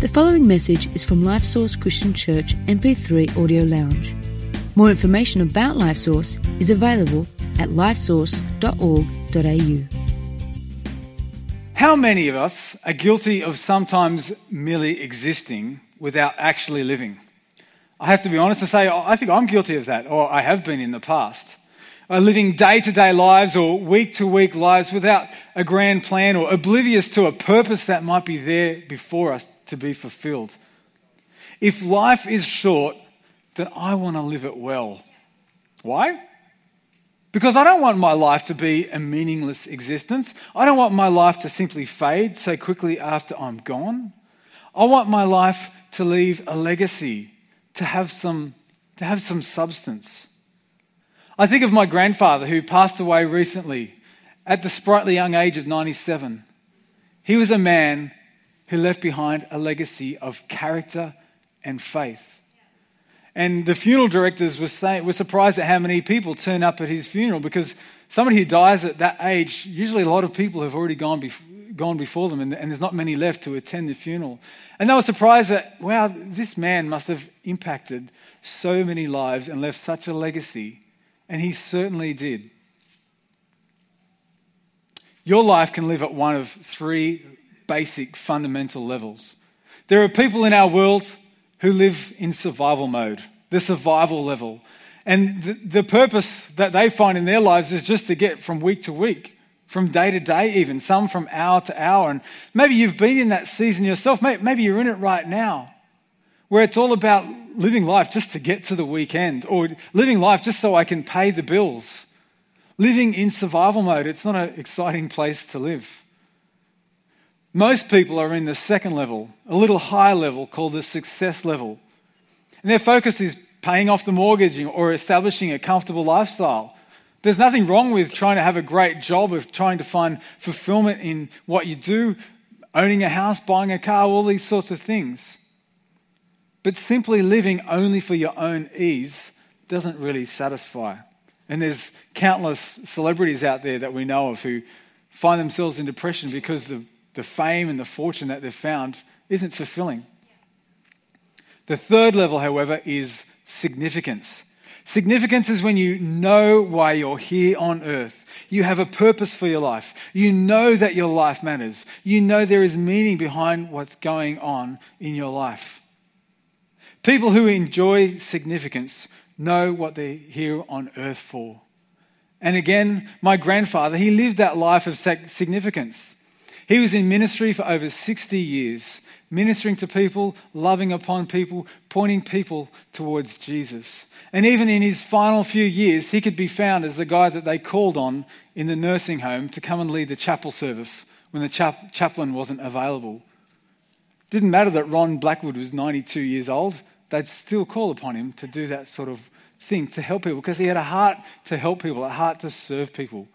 The following message is from Life Source Christian Church MP3 Audio Lounge. More information about Life Source is available at lifesource.org.au. How many of us are guilty of sometimes merely existing without actually living? I have to be honest and say, I think I'm guilty of that, or I have been in the past. Uh, living day to day lives or week to week lives without a grand plan or oblivious to a purpose that might be there before us to be fulfilled. If life is short, then I want to live it well. Why? Because I don't want my life to be a meaningless existence. I don't want my life to simply fade so quickly after I'm gone. I want my life to leave a legacy, to have some, to have some substance. I think of my grandfather who passed away recently at the sprightly young age of 97. He was a man who left behind a legacy of character and faith. And the funeral directors were, saying, were surprised at how many people turn up at his funeral because somebody who dies at that age, usually a lot of people have already gone, bef- gone before them, and, and there's not many left to attend the funeral. And they were surprised that, wow, this man must have impacted so many lives and left such a legacy. And he certainly did. Your life can live at one of three basic fundamental levels. There are people in our world who live in survival mode, the survival level. And the, the, purpose that they find in their lives is just to get from week to week, from day to day, even, some from hour to hour. And maybe you've been in that season yourself. Maybe you're in it right now, where it's all about living life just to get to the weekend, or living life just so I can pay the bills. Living in survival mode, it's not an exciting place to live. Most people are in the second level, a little higher level called the success level. And their focus is paying off the mortgage or establishing a comfortable lifestyle. There's nothing wrong with trying to have a great job, of trying to find fulfillment in what you do, owning a house, buying a car, all these sorts of things. But simply living only for your own ease doesn't really satisfy. And there's countless celebrities out there that we know of who find themselves in depression because the the fame and the fortune that they've found isn't fulfilling. The third level, however, is significance. Significance is when you know why you're here on earth. You have a purpose for your life. You know that your life matters. You know there is meaning behind what's going on in your life. People who enjoy significance know what they're here on earth for. And again, my grandfather, he lived that life of significance. He was in ministry for over 60 years, ministering to people, loving upon people, pointing people towards Jesus. And even in his final few years, he could be found as the guy that they called on in the nursing home to come and lead the chapel service when the chap- chaplain wasn't available. Didn't matter that Ron Blackwood was 92 years old, they'd still call upon him to do that sort of thing to help people because he had a heart to help people, a heart to serve people,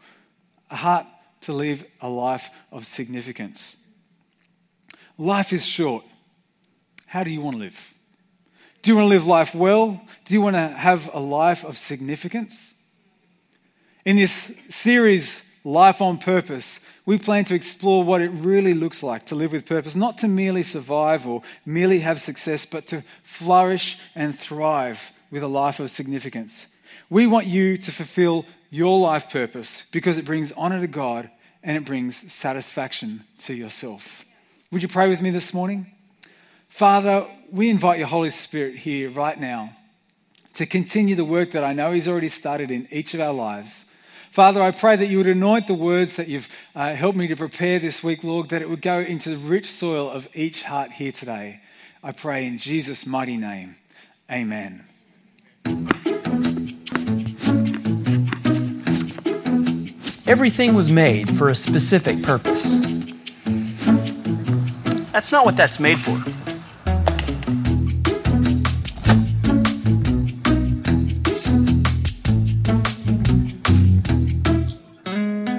a heart to live a life of significance. Life is short. How do you want to live? Do you want to live life well? Do you want to have a life of significance? In this series, Life on Purpose, we plan to explore what it really looks like to live with purpose, not to merely survive or merely have success, but to flourish and thrive with a life of significance. We want you to fulfill your life purpose because it brings honor to God and it brings satisfaction to yourself. Would you pray with me this morning? Father, we invite your Holy Spirit here right now to continue the work that I know He's already started in each of our lives. Father, I pray that you would anoint the words that you've uh, helped me to prepare this week, Lord, that it would go into the rich soil of each heart here today. I pray in Jesus' mighty name. Amen. Everything was made for a specific purpose. That's not what that's made for.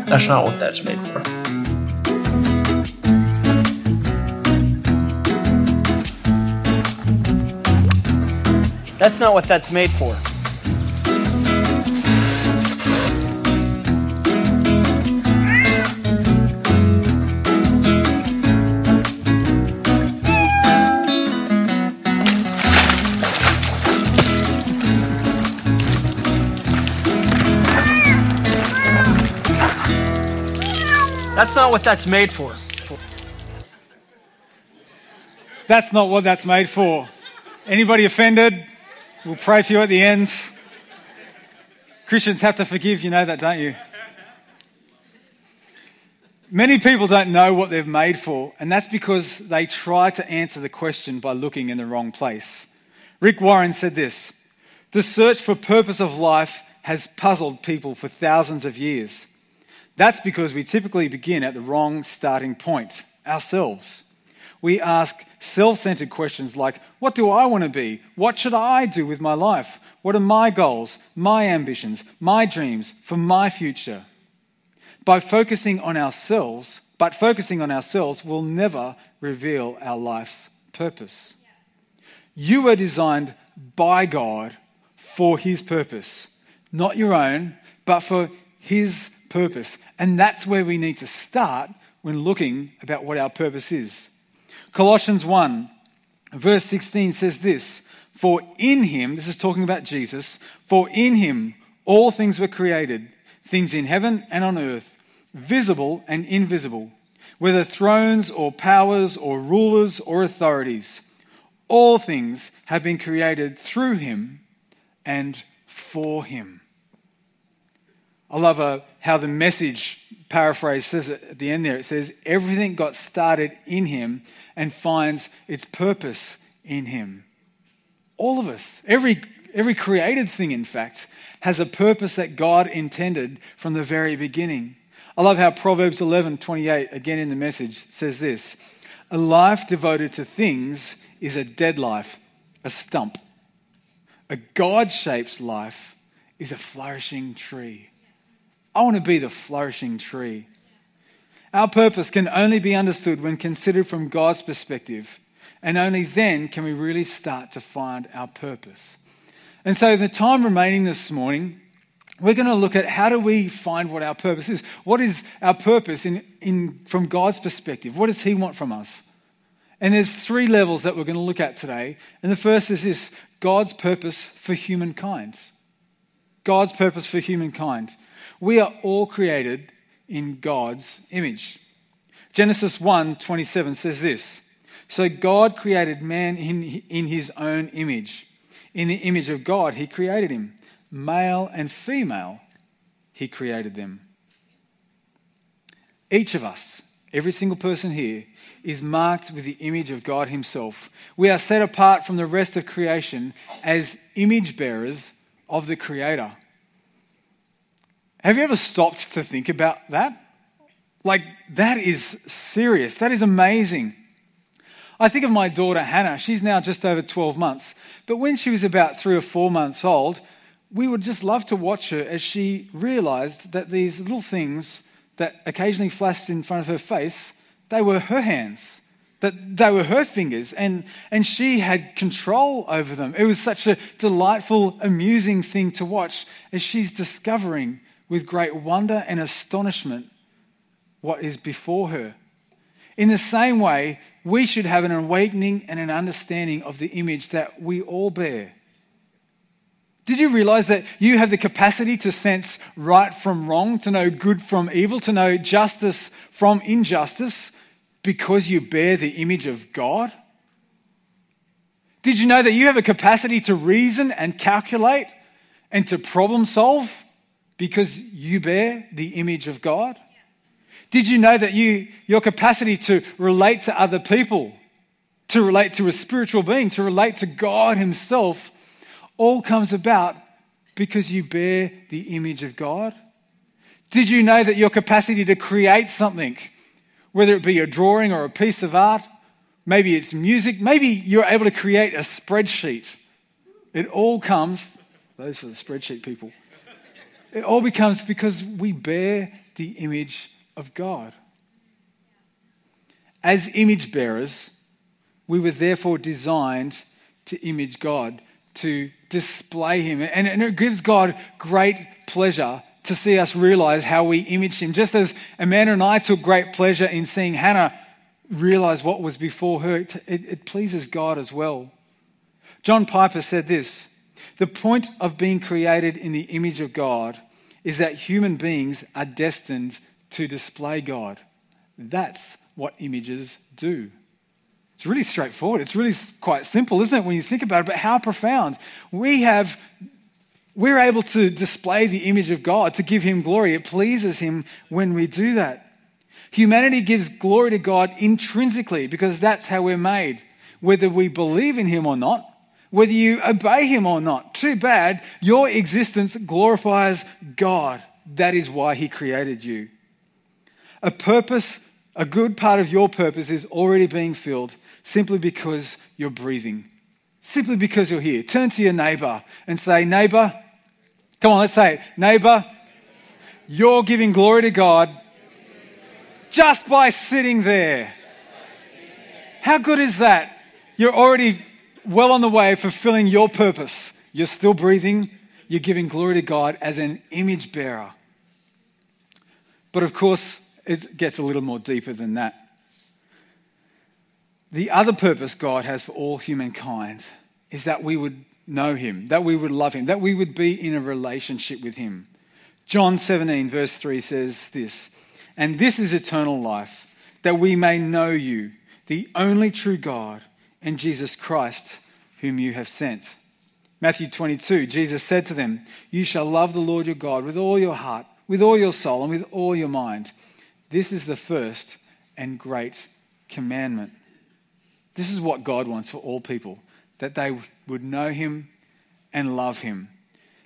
That's not what that's made for. That's not what that's made for. That's not what that's made for. That's not what that's made for. Anybody offended? We'll pray for you at the end. Christians have to forgive, you know that, don't you? Many people don't know what they're made for, and that's because they try to answer the question by looking in the wrong place. Rick Warren said this The search for purpose of life has puzzled people for thousands of years. That's because we typically begin at the wrong starting point ourselves. We ask self centered questions like, What do I want to be? What should I do with my life? What are my goals, my ambitions, my dreams for my future? By focusing on ourselves, but focusing on ourselves will never reveal our life's purpose. You were designed by God for His purpose, not your own, but for His purpose. And that's where we need to start when looking about what our purpose is. Colossians 1, verse 16 says this For in Him, this is talking about Jesus, for in Him all things were created, things in heaven and on earth visible and invisible, whether thrones or powers or rulers or authorities. All things have been created through him and for him. I love uh, how the message paraphrase says it at the end there. It says, Everything got started in him and finds its purpose in him. All of us, every, every created thing, in fact, has a purpose that God intended from the very beginning. I love how Proverbs 11 28, again in the message, says this A life devoted to things is a dead life, a stump. A God shaped life is a flourishing tree. I want to be the flourishing tree. Our purpose can only be understood when considered from God's perspective, and only then can we really start to find our purpose. And so, the time remaining this morning, we're going to look at how do we find what our purpose is. What is our purpose in, in, from God's perspective? What does He want from us? And there's three levels that we're going to look at today. And the first is this God's purpose for humankind. God's purpose for humankind. We are all created in God's image. Genesis 1 27 says this So God created man in, in his own image. In the image of God, he created him male and female, he created them. Each of us, every single person here, is marked with the image of God Himself. We are set apart from the rest of creation as image bearers of the Creator. Have you ever stopped to think about that? Like, that is serious. That is amazing. I think of my daughter Hannah. She's now just over 12 months. But when she was about three or four months old, we would just love to watch her as she realized that these little things that occasionally flashed in front of her face, they were her hands, that they were her fingers, and, and she had control over them. It was such a delightful, amusing thing to watch as she's discovering with great wonder and astonishment what is before her. In the same way, we should have an awakening and an understanding of the image that we all bear did you realize that you have the capacity to sense right from wrong, to know good from evil, to know justice from injustice because you bear the image of God? Did you know that you have a capacity to reason and calculate and to problem solve because you bear the image of God? Did you know that you, your capacity to relate to other people, to relate to a spiritual being, to relate to God Himself, all comes about because you bear the image of God. Did you know that your capacity to create something, whether it be a drawing or a piece of art, maybe it's music, maybe you're able to create a spreadsheet, it all comes, those are the spreadsheet people, it all becomes because we bear the image of God. As image bearers, we were therefore designed to image God to display him. And, and it gives God great pleasure to see us realize how we image him. Just as Amanda and I took great pleasure in seeing Hannah realize what was before her, it, it, it pleases God as well. John Piper said this The point of being created in the image of God is that human beings are destined to display God. That's what images do. It's really straightforward. It's really quite simple, isn't it, when you think about it? But how profound. We have, we're able to display the image of God, to give Him glory. It pleases Him when we do that. Humanity gives glory to God intrinsically because that's how we're made. Whether we believe in Him or not, whether you obey Him or not. Too bad, your existence glorifies God. That is why He created you. A purpose, a good part of your purpose is already being filled simply because you're breathing, simply because you're here. Turn to your neighbor and say, Neighbor, come on, let's say it. Neighbor, you're giving glory to God just by sitting there. How good is that? You're already well on the way fulfilling your purpose. You're still breathing, you're giving glory to God as an image bearer. But of course, it gets a little more deeper than that. The other purpose God has for all humankind is that we would know Him, that we would love Him, that we would be in a relationship with Him. John 17, verse 3 says this And this is eternal life, that we may know you, the only true God, and Jesus Christ, whom you have sent. Matthew 22, Jesus said to them, You shall love the Lord your God with all your heart, with all your soul, and with all your mind. This is the first and great commandment. This is what God wants for all people that they would know Him and love Him.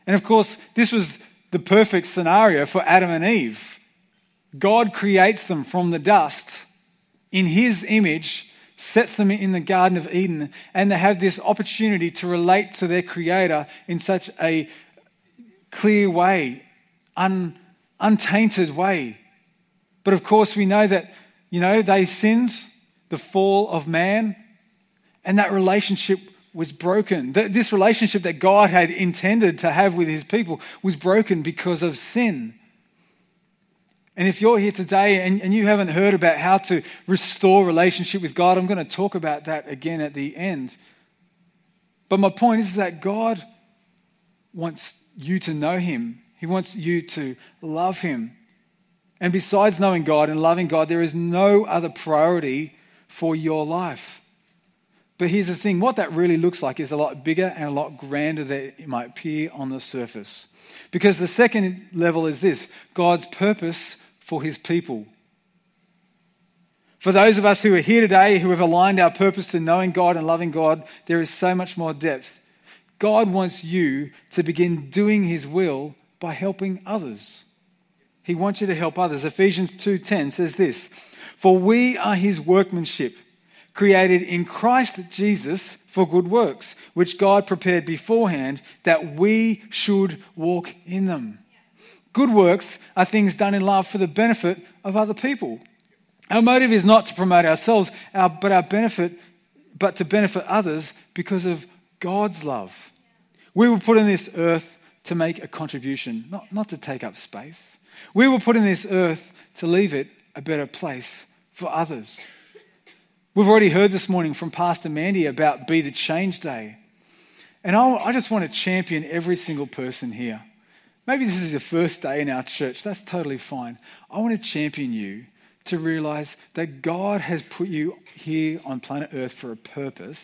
And of course, this was the perfect scenario for Adam and Eve. God creates them from the dust in His image, sets them in the Garden of Eden, and they have this opportunity to relate to their Creator in such a clear way, un, untainted way. But of course, we know that, you know, they sinned, the fall of man, and that relationship was broken. This relationship that God had intended to have with his people was broken because of sin. And if you're here today and, and you haven't heard about how to restore relationship with God, I'm going to talk about that again at the end. But my point is that God wants you to know him. He wants you to love him. And besides knowing God and loving God, there is no other priority for your life. But here's the thing what that really looks like is a lot bigger and a lot grander than it might appear on the surface. Because the second level is this God's purpose for his people. For those of us who are here today, who have aligned our purpose to knowing God and loving God, there is so much more depth. God wants you to begin doing his will by helping others. He wants you to help others. Ephesians 2:10 says this, "For we are his workmanship, created in Christ Jesus for good works, which God prepared beforehand that we should walk in them." Good works are things done in love for the benefit of other people. Our motive is not to promote ourselves, but our benefit, but to benefit others because of God's love. We were put on this earth to make a contribution, not, not to take up space. We were put in this earth to leave it a better place for others. We've already heard this morning from Pastor Mandy about Be the Change Day. And I, I just want to champion every single person here. Maybe this is your first day in our church. That's totally fine. I want to champion you to realize that God has put you here on planet Earth for a purpose,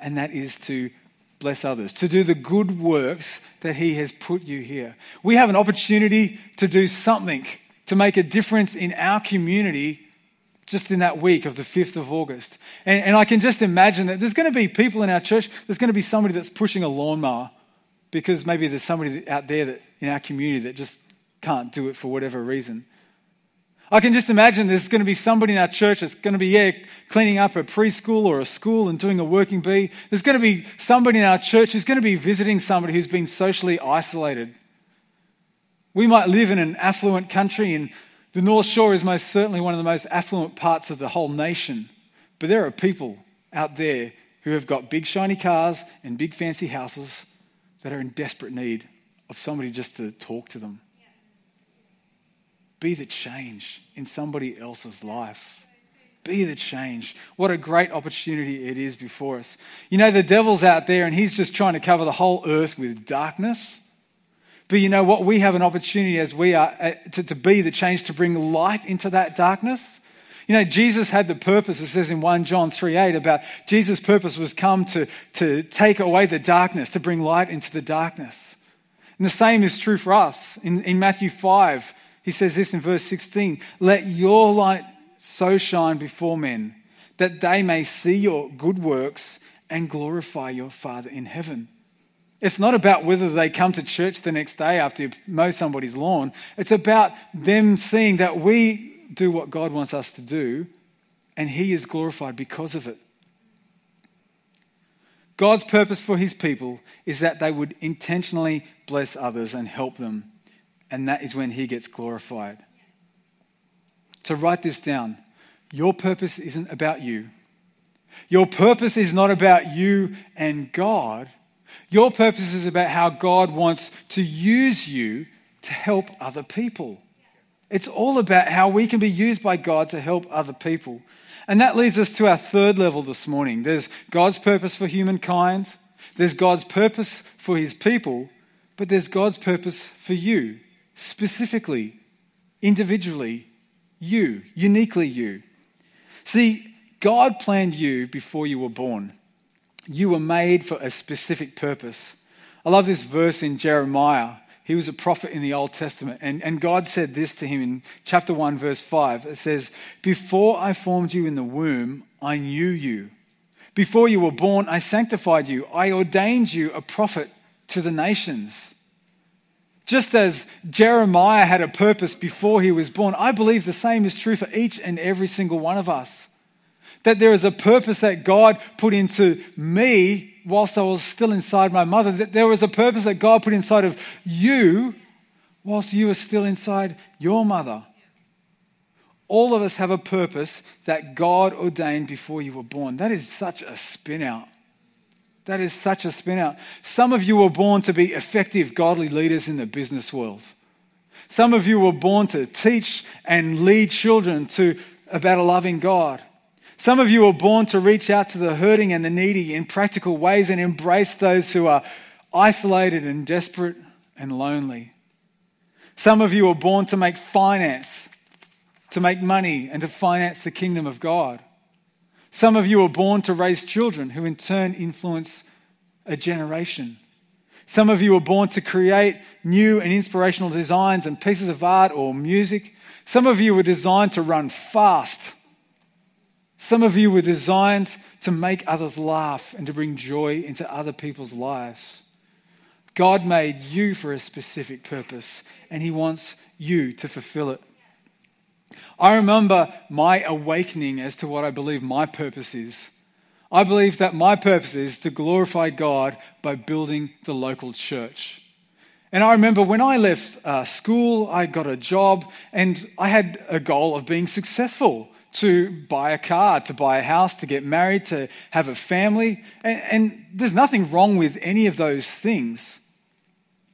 and that is to bless others, to do the good works that He has put you here. We have an opportunity to do something to make a difference in our community just in that week of the 5th of August. And, and I can just imagine that there's going to be people in our church, there's going to be somebody that's pushing a lawnmower because maybe there's somebody out there that, in our community that just can't do it for whatever reason. I can just imagine there's going to be somebody in our church that's going to be, yeah, cleaning up a preschool or a school and doing a working bee. There's going to be somebody in our church who's going to be visiting somebody who's been socially isolated. We might live in an affluent country, and the North Shore is most certainly one of the most affluent parts of the whole nation. But there are people out there who have got big shiny cars and big fancy houses that are in desperate need of somebody just to talk to them be the change in somebody else's life. Be the change. What a great opportunity it is before us. You know, the devil's out there and he's just trying to cover the whole earth with darkness. But you know what? We have an opportunity as we are uh, to, to be the change to bring light into that darkness. You know, Jesus had the purpose, it says in 1 John 3 8, about Jesus' purpose was come to, to take away the darkness, to bring light into the darkness. And the same is true for us. In, in Matthew 5, he says this in verse 16 Let your light so shine before men that they may see your good works and glorify your Father in heaven. It's not about whether they come to church the next day after you mow somebody's lawn. It's about them seeing that we do what God wants us to do and He is glorified because of it. God's purpose for His people is that they would intentionally bless others and help them, and that is when He gets glorified. So write this down. Your purpose isn't about you. Your purpose is not about you and God. Your purpose is about how God wants to use you to help other people. It's all about how we can be used by God to help other people. And that leads us to our third level this morning. There's God's purpose for humankind, there's God's purpose for his people, but there's God's purpose for you, specifically, individually, you, uniquely you. See, God planned you before you were born. You were made for a specific purpose. I love this verse in Jeremiah. He was a prophet in the Old Testament. And, and God said this to him in chapter 1, verse 5. It says, Before I formed you in the womb, I knew you. Before you were born, I sanctified you. I ordained you a prophet to the nations. Just as Jeremiah had a purpose before he was born, I believe the same is true for each and every single one of us that there is a purpose that God put into me whilst I was still inside my mother, that there was a purpose that God put inside of you whilst you were still inside your mother. All of us have a purpose that God ordained before you were born. That is such a spin out. That is such a spin out. Some of you were born to be effective, godly leaders in the business world. Some of you were born to teach and lead children to about a loving God. Some of you were born to reach out to the hurting and the needy in practical ways and embrace those who are isolated and desperate and lonely. Some of you were born to make finance, to make money, and to finance the kingdom of God. Some of you were born to raise children who in turn influence a generation. Some of you were born to create new and inspirational designs and pieces of art or music. Some of you were designed to run fast some of you were designed to make others laugh and to bring joy into other people's lives. God made you for a specific purpose, and He wants you to fulfill it. I remember my awakening as to what I believe my purpose is. I believe that my purpose is to glorify God by building the local church. And I remember when I left uh, school, I got a job, and I had a goal of being successful to buy a car, to buy a house, to get married, to have a family. And, and, there's nothing wrong with any of those things.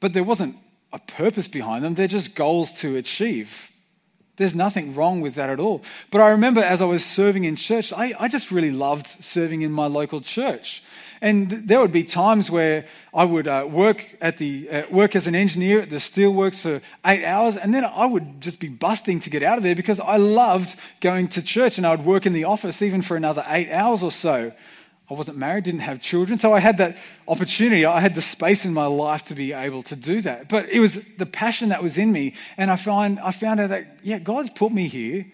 But there wasn't a purpose behind them, they're just goals to achieve. There's nothing wrong with that at all. But I remember as I was serving in church, I, I just really loved serving in my local church. And there would be times where I would uh, work at the uh, work as an engineer at the steelworks for eight hours, and then I would just be busting to get out of there because I loved going to church, and I would work in the office even for another eight hours or so. I wasn't married, didn't have children, so I had that opportunity. I had the space in my life to be able to do that. But it was the passion that was in me, and I find I found out that yeah, God's put me here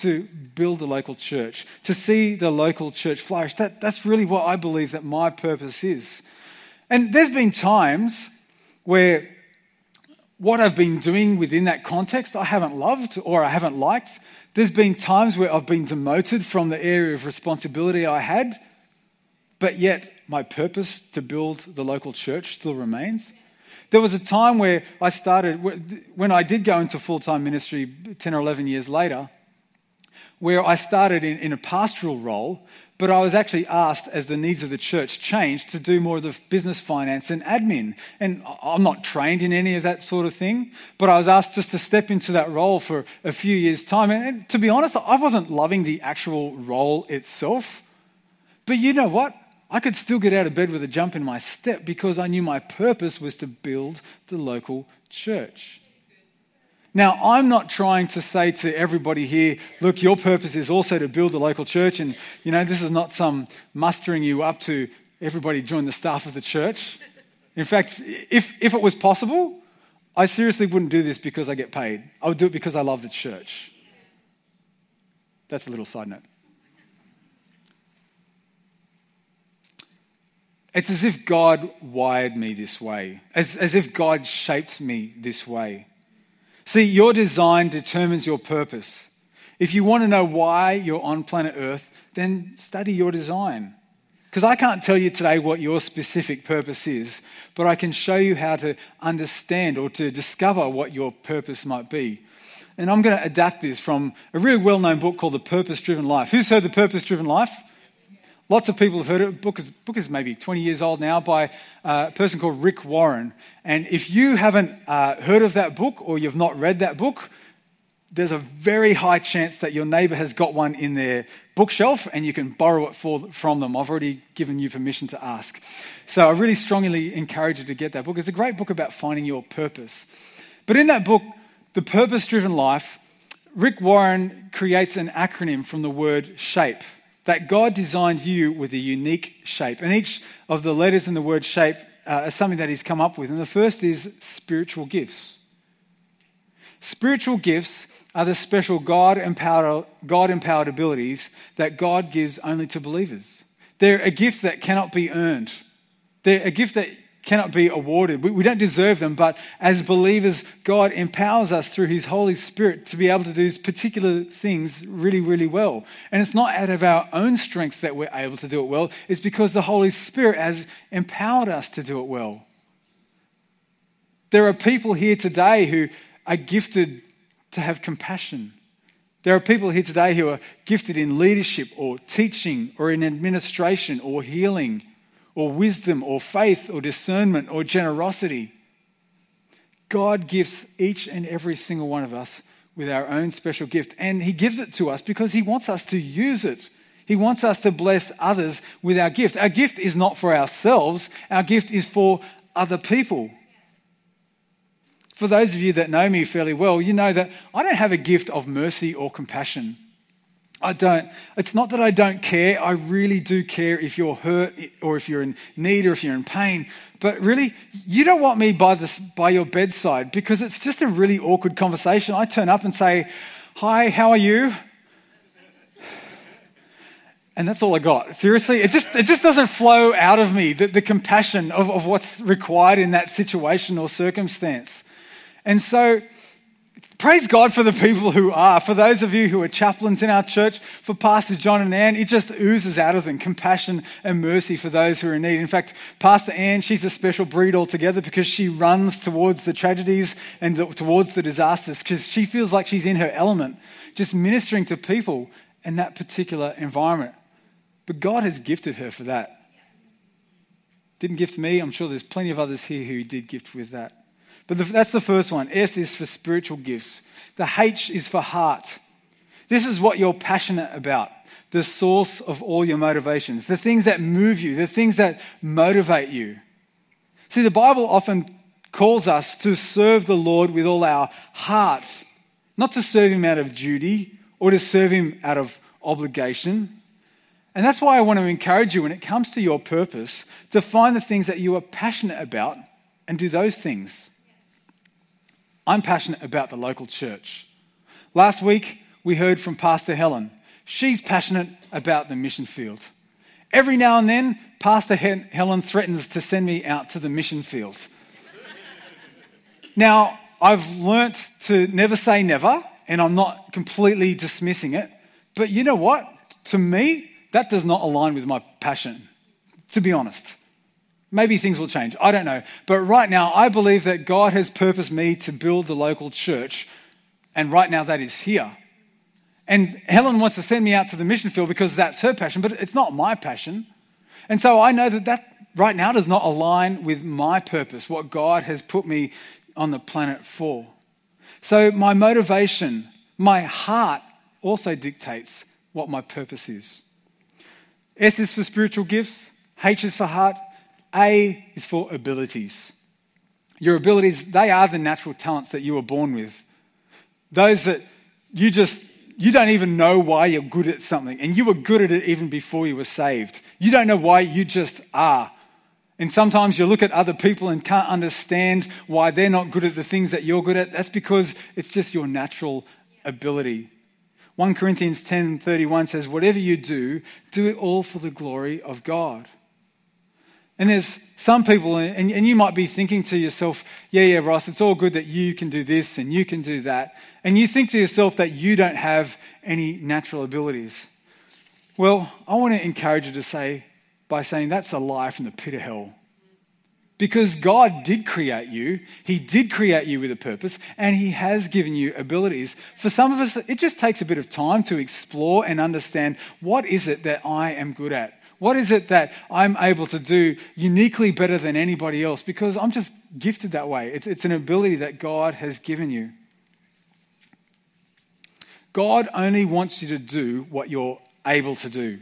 to build a local church, to see the local church flourish. That, that's really what I believe that my purpose is. And there's been times where what I've been doing within that context I haven't loved or I haven't liked. There's been times where I've been demoted from the area of responsibility I had, but yet my purpose to build the local church still remains. There was a time where I started, when I did go into full time ministry 10 or 11 years later, where I started in, in a pastoral role, but I was actually asked, as the needs of the church changed, to do more of the business finance and admin. And I'm not trained in any of that sort of thing, but I was asked just to step into that role for a few years' time. And, and to be honest, I wasn't loving the actual role itself. But you know what? I could still get out of bed with a jump in my step because I knew my purpose was to build the local church. Now, I'm not trying to say to everybody here, look, your purpose is also to build the local church. And, you know, this is not some mustering you up to everybody join the staff of the church. In fact, if, if it was possible, I seriously wouldn't do this because I get paid. I would do it because I love the church. That's a little side note. It's as if God wired me this way, as, as if God shaped me this way. See, your design determines your purpose. If you want to know why you're on planet Earth, then study your design. Because I can't tell you today what your specific purpose is, but I can show you how to understand or to discover what your purpose might be. And I'm going to adapt this from a really well known book called The Purpose Driven Life. Who's heard The Purpose Driven Life? Lots of people have heard it. Book is, book is maybe 20 years old now by a person called Rick Warren. And if you haven't uh, heard of that book or you've not read that book, there's a very high chance that your neighbor has got one in their bookshelf and you can borrow it for, from them. I've already given you permission to ask. So I really strongly encourage you to get that book. It's a great book about finding your purpose. But in that book, The Purpose Driven Life, Rick Warren creates an acronym from the word shape that God designed you with a unique shape. And each of the letters in the word shape uh, is something that He's come up with. And the first is spiritual gifts. Spiritual gifts are the special God empowered, God empowered abilities that God gives only to believers. They're a gift that cannot be earned. They're a gift that cannot be awarded. We, we don't deserve them, but as believers, God empowers us through His Holy Spirit to be able to do particular things really, really well. And it's not out of our own strength that we're able to do it well, it's because the Holy Spirit has empowered us to do it well. There are people here today who are gifted to have compassion. There are people here today who are gifted in leadership or teaching or in administration or healing or wisdom or faith or discernment or generosity. God gives each and every single one of us with our own special gift. And He gives it to us because He wants us to use it. He wants us to bless others with our gift. Our gift is not for ourselves, our gift is for other people. For those of you that know me fairly well, you know that I don't have a gift of mercy or compassion. I don't, it's not that I don't care. I really do care if you're hurt or if you're in need or if you're in pain. But really, you don't want me by, this, by your bedside because it's just a really awkward conversation. I turn up and say, Hi, how are you? And that's all I got. Seriously, it just, it just doesn't flow out of me, the, the compassion of, of what's required in that situation or circumstance. And so, Praise God for the people who are. For those of you who are chaplains in our church, for Pastor John and Ann, it just oozes out of them compassion and mercy for those who are in need. In fact, Pastor Ann, she's a special breed altogether because she runs towards the tragedies and the, towards the disasters because she feels like she's in her element, just ministering to people in that particular environment. But God has gifted her for that. Didn't gift me. I'm sure there's plenty of others here who did gift with that. But the, that's the first one. S is for spiritual gifts. The H is for heart. This is what you're passionate about. The source of all your motivations. The things that move you. The things that motivate you. See, the Bible often calls us to serve the Lord with all our heart. Not to serve Him out of duty or to serve Him out of obligation. And that's why I want to encourage you when it comes to your purpose to find the things that you are passionate about and do those things. I'm passionate about the local church. Last week, we heard from Pastor Helen. She's passionate about the mission field. Every now and then, Pastor Helen threatens to send me out to the mission field. now, I've learnt to never say never, and I'm not completely dismissing it. But you know what? To me, that does not align with my passion, to be honest. Maybe things will change. I don't know. But right now, I believe that God has purposed me to build the local church. And right now, that is here. And Helen wants to send me out to the mission field because that's her passion, but it's not my passion. And so I know that that right now does not align with my purpose, what God has put me on the planet for. So my motivation, my heart also dictates what my purpose is. S is for spiritual gifts, H is for heart, a is for abilities. Your abilities, they are the natural talents that you were born with. Those that you just, you don't even know why you're good at something, and you were good at it even before you were saved. You don't know why, you just are. And sometimes you look at other people and can't understand why they're not good at the things that you're good at. That's because it's just your natural ability. 1 Corinthians 10:31 says, "Whatever you do, do it all for the glory of God." And there's some people, and, and you might be thinking to yourself, yeah, yeah, Ross, it's all good that you can do this and you can do that. And you think to yourself that you don't have any natural abilities. Well, I want to encourage you to say, by saying that's a lie from the pit of hell. Because God did create you, He did create you with a purpose, and He has given you abilities. For some of us, it just takes a bit of time to explore and understand what is it that I am good at? What is it that I'm able to do uniquely better than anybody else? Because I'm just gifted that way. It's, it's an ability that God has given you. God only wants you to do what you're able to do.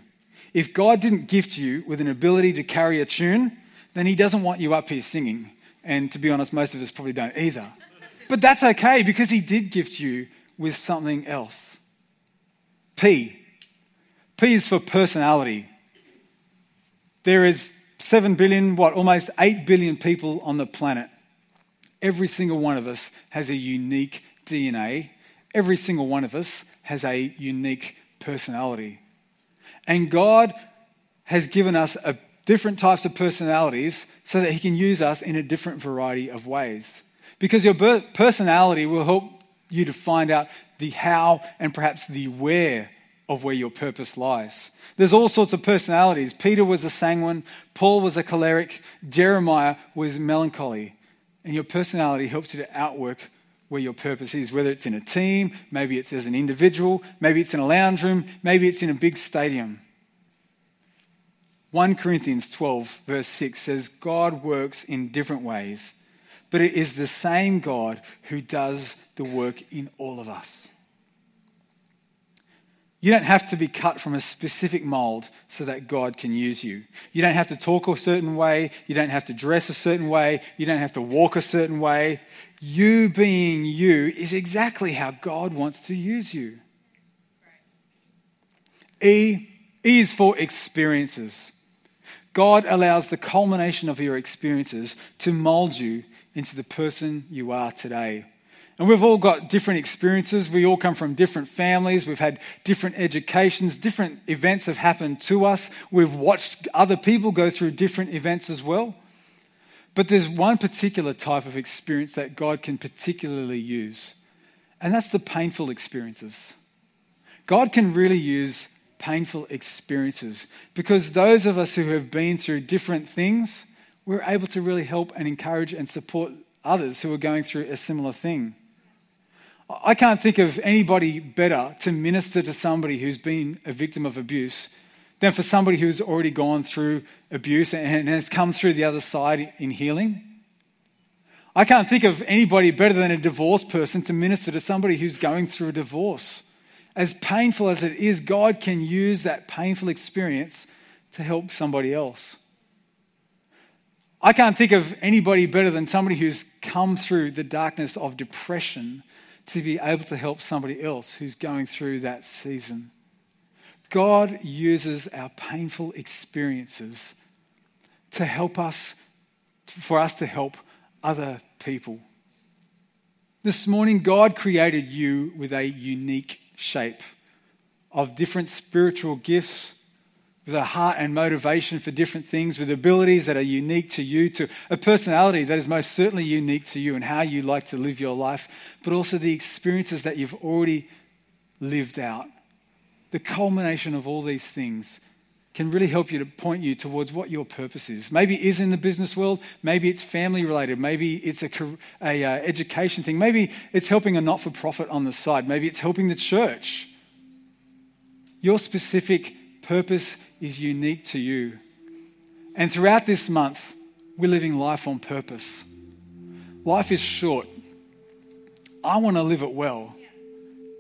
If God didn't gift you with an ability to carry a tune, then He doesn't want you up here singing. And to be honest, most of us probably don't either. But that's okay because He did gift you with something else. P. P is for personality. There is 7 billion, what, almost 8 billion people on the planet. Every single one of us has a unique DNA. Every single one of us has a unique personality. And God has given us different types of personalities so that He can use us in a different variety of ways. Because your personality will help you to find out the how and perhaps the where of where your purpose lies. There's all sorts of personalities. Peter was a sanguine, Paul was a choleric, Jeremiah was melancholy. And your personality helps you to outwork where your purpose is, whether it's in a team, maybe it's as an individual, maybe it's in a lounge room, maybe it's in a big stadium. 1 Corinthians 12, verse 6 says, God works in different ways, but it is the same God who does the work in all of us. You don't have to be cut from a specific mold so that God can use you. You don't have to talk a certain way. You don't have to dress a certain way. You don't have to walk a certain way. You being you is exactly how God wants to use you. E, e is for experiences. God allows the culmination of your experiences to mold you into the person you are today. And we've all got different experiences. We all come from different families. We've had different educations. Different events have happened to us. We've watched other people go through different events as well. But there's one particular type of experience that God can particularly use, and that's the painful experiences. God can really use painful experiences because those of us who have been through different things, we're able to really help and encourage and support others who are going through a similar thing. I can't think of anybody better to minister to somebody who's been a victim of abuse than for somebody who's already gone through abuse and has come through the other side in healing. I can't think of anybody better than a divorced person to minister to somebody who's going through a divorce. As painful as it is, God can use that painful experience to help somebody else. I can't think of anybody better than somebody who's come through the darkness of depression to be able to help somebody else who's going through that season. God uses our painful experiences to help us, for us to help other people. This morning, God created you with a unique shape of different spiritual gifts with a heart and motivation for different things, with abilities that are unique to you, to a personality that is most certainly unique to you and how you like to live your life, but also the experiences that you've already lived out. The culmination of all these things can really help you to point you towards what your purpose is. Maybe it is in the business world, maybe it's family related, maybe it's a, a uh, education thing, maybe it's helping a not for profit on the side, maybe it's helping the church. Your specific purpose is unique to you. And throughout this month, we're living life on purpose. Life is short. I want to live it well.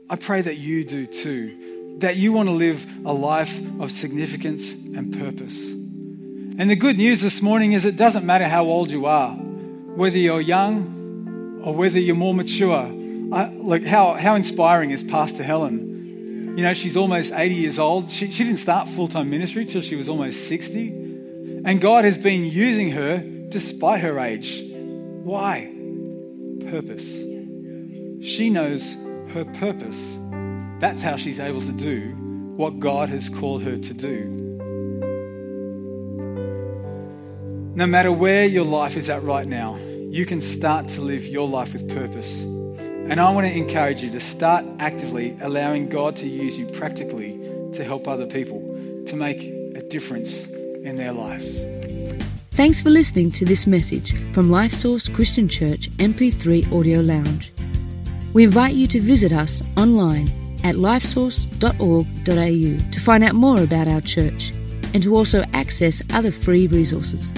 I pray that you do too. That you want to live a life of significance and purpose. And the good news this morning is it doesn't matter how old you are, whether you're young or whether you're more mature. I, look, how, how inspiring is Pastor Helen? You know, she's almost 80 years old. She, she didn't start full time ministry till she was almost 60. And God has been using her despite her age. Why? Purpose. She knows her purpose. That's how she's able to do what God has called her to do. No matter where your life is at right now, you can start to live your life with purpose. And I want to encourage you to start actively allowing God to use you practically to help other people to make a difference in their lives. Thanks for listening to this message from Life Source Christian Church MP3 Audio Lounge. We invite you to visit us online at lifesource.org.au to find out more about our church and to also access other free resources.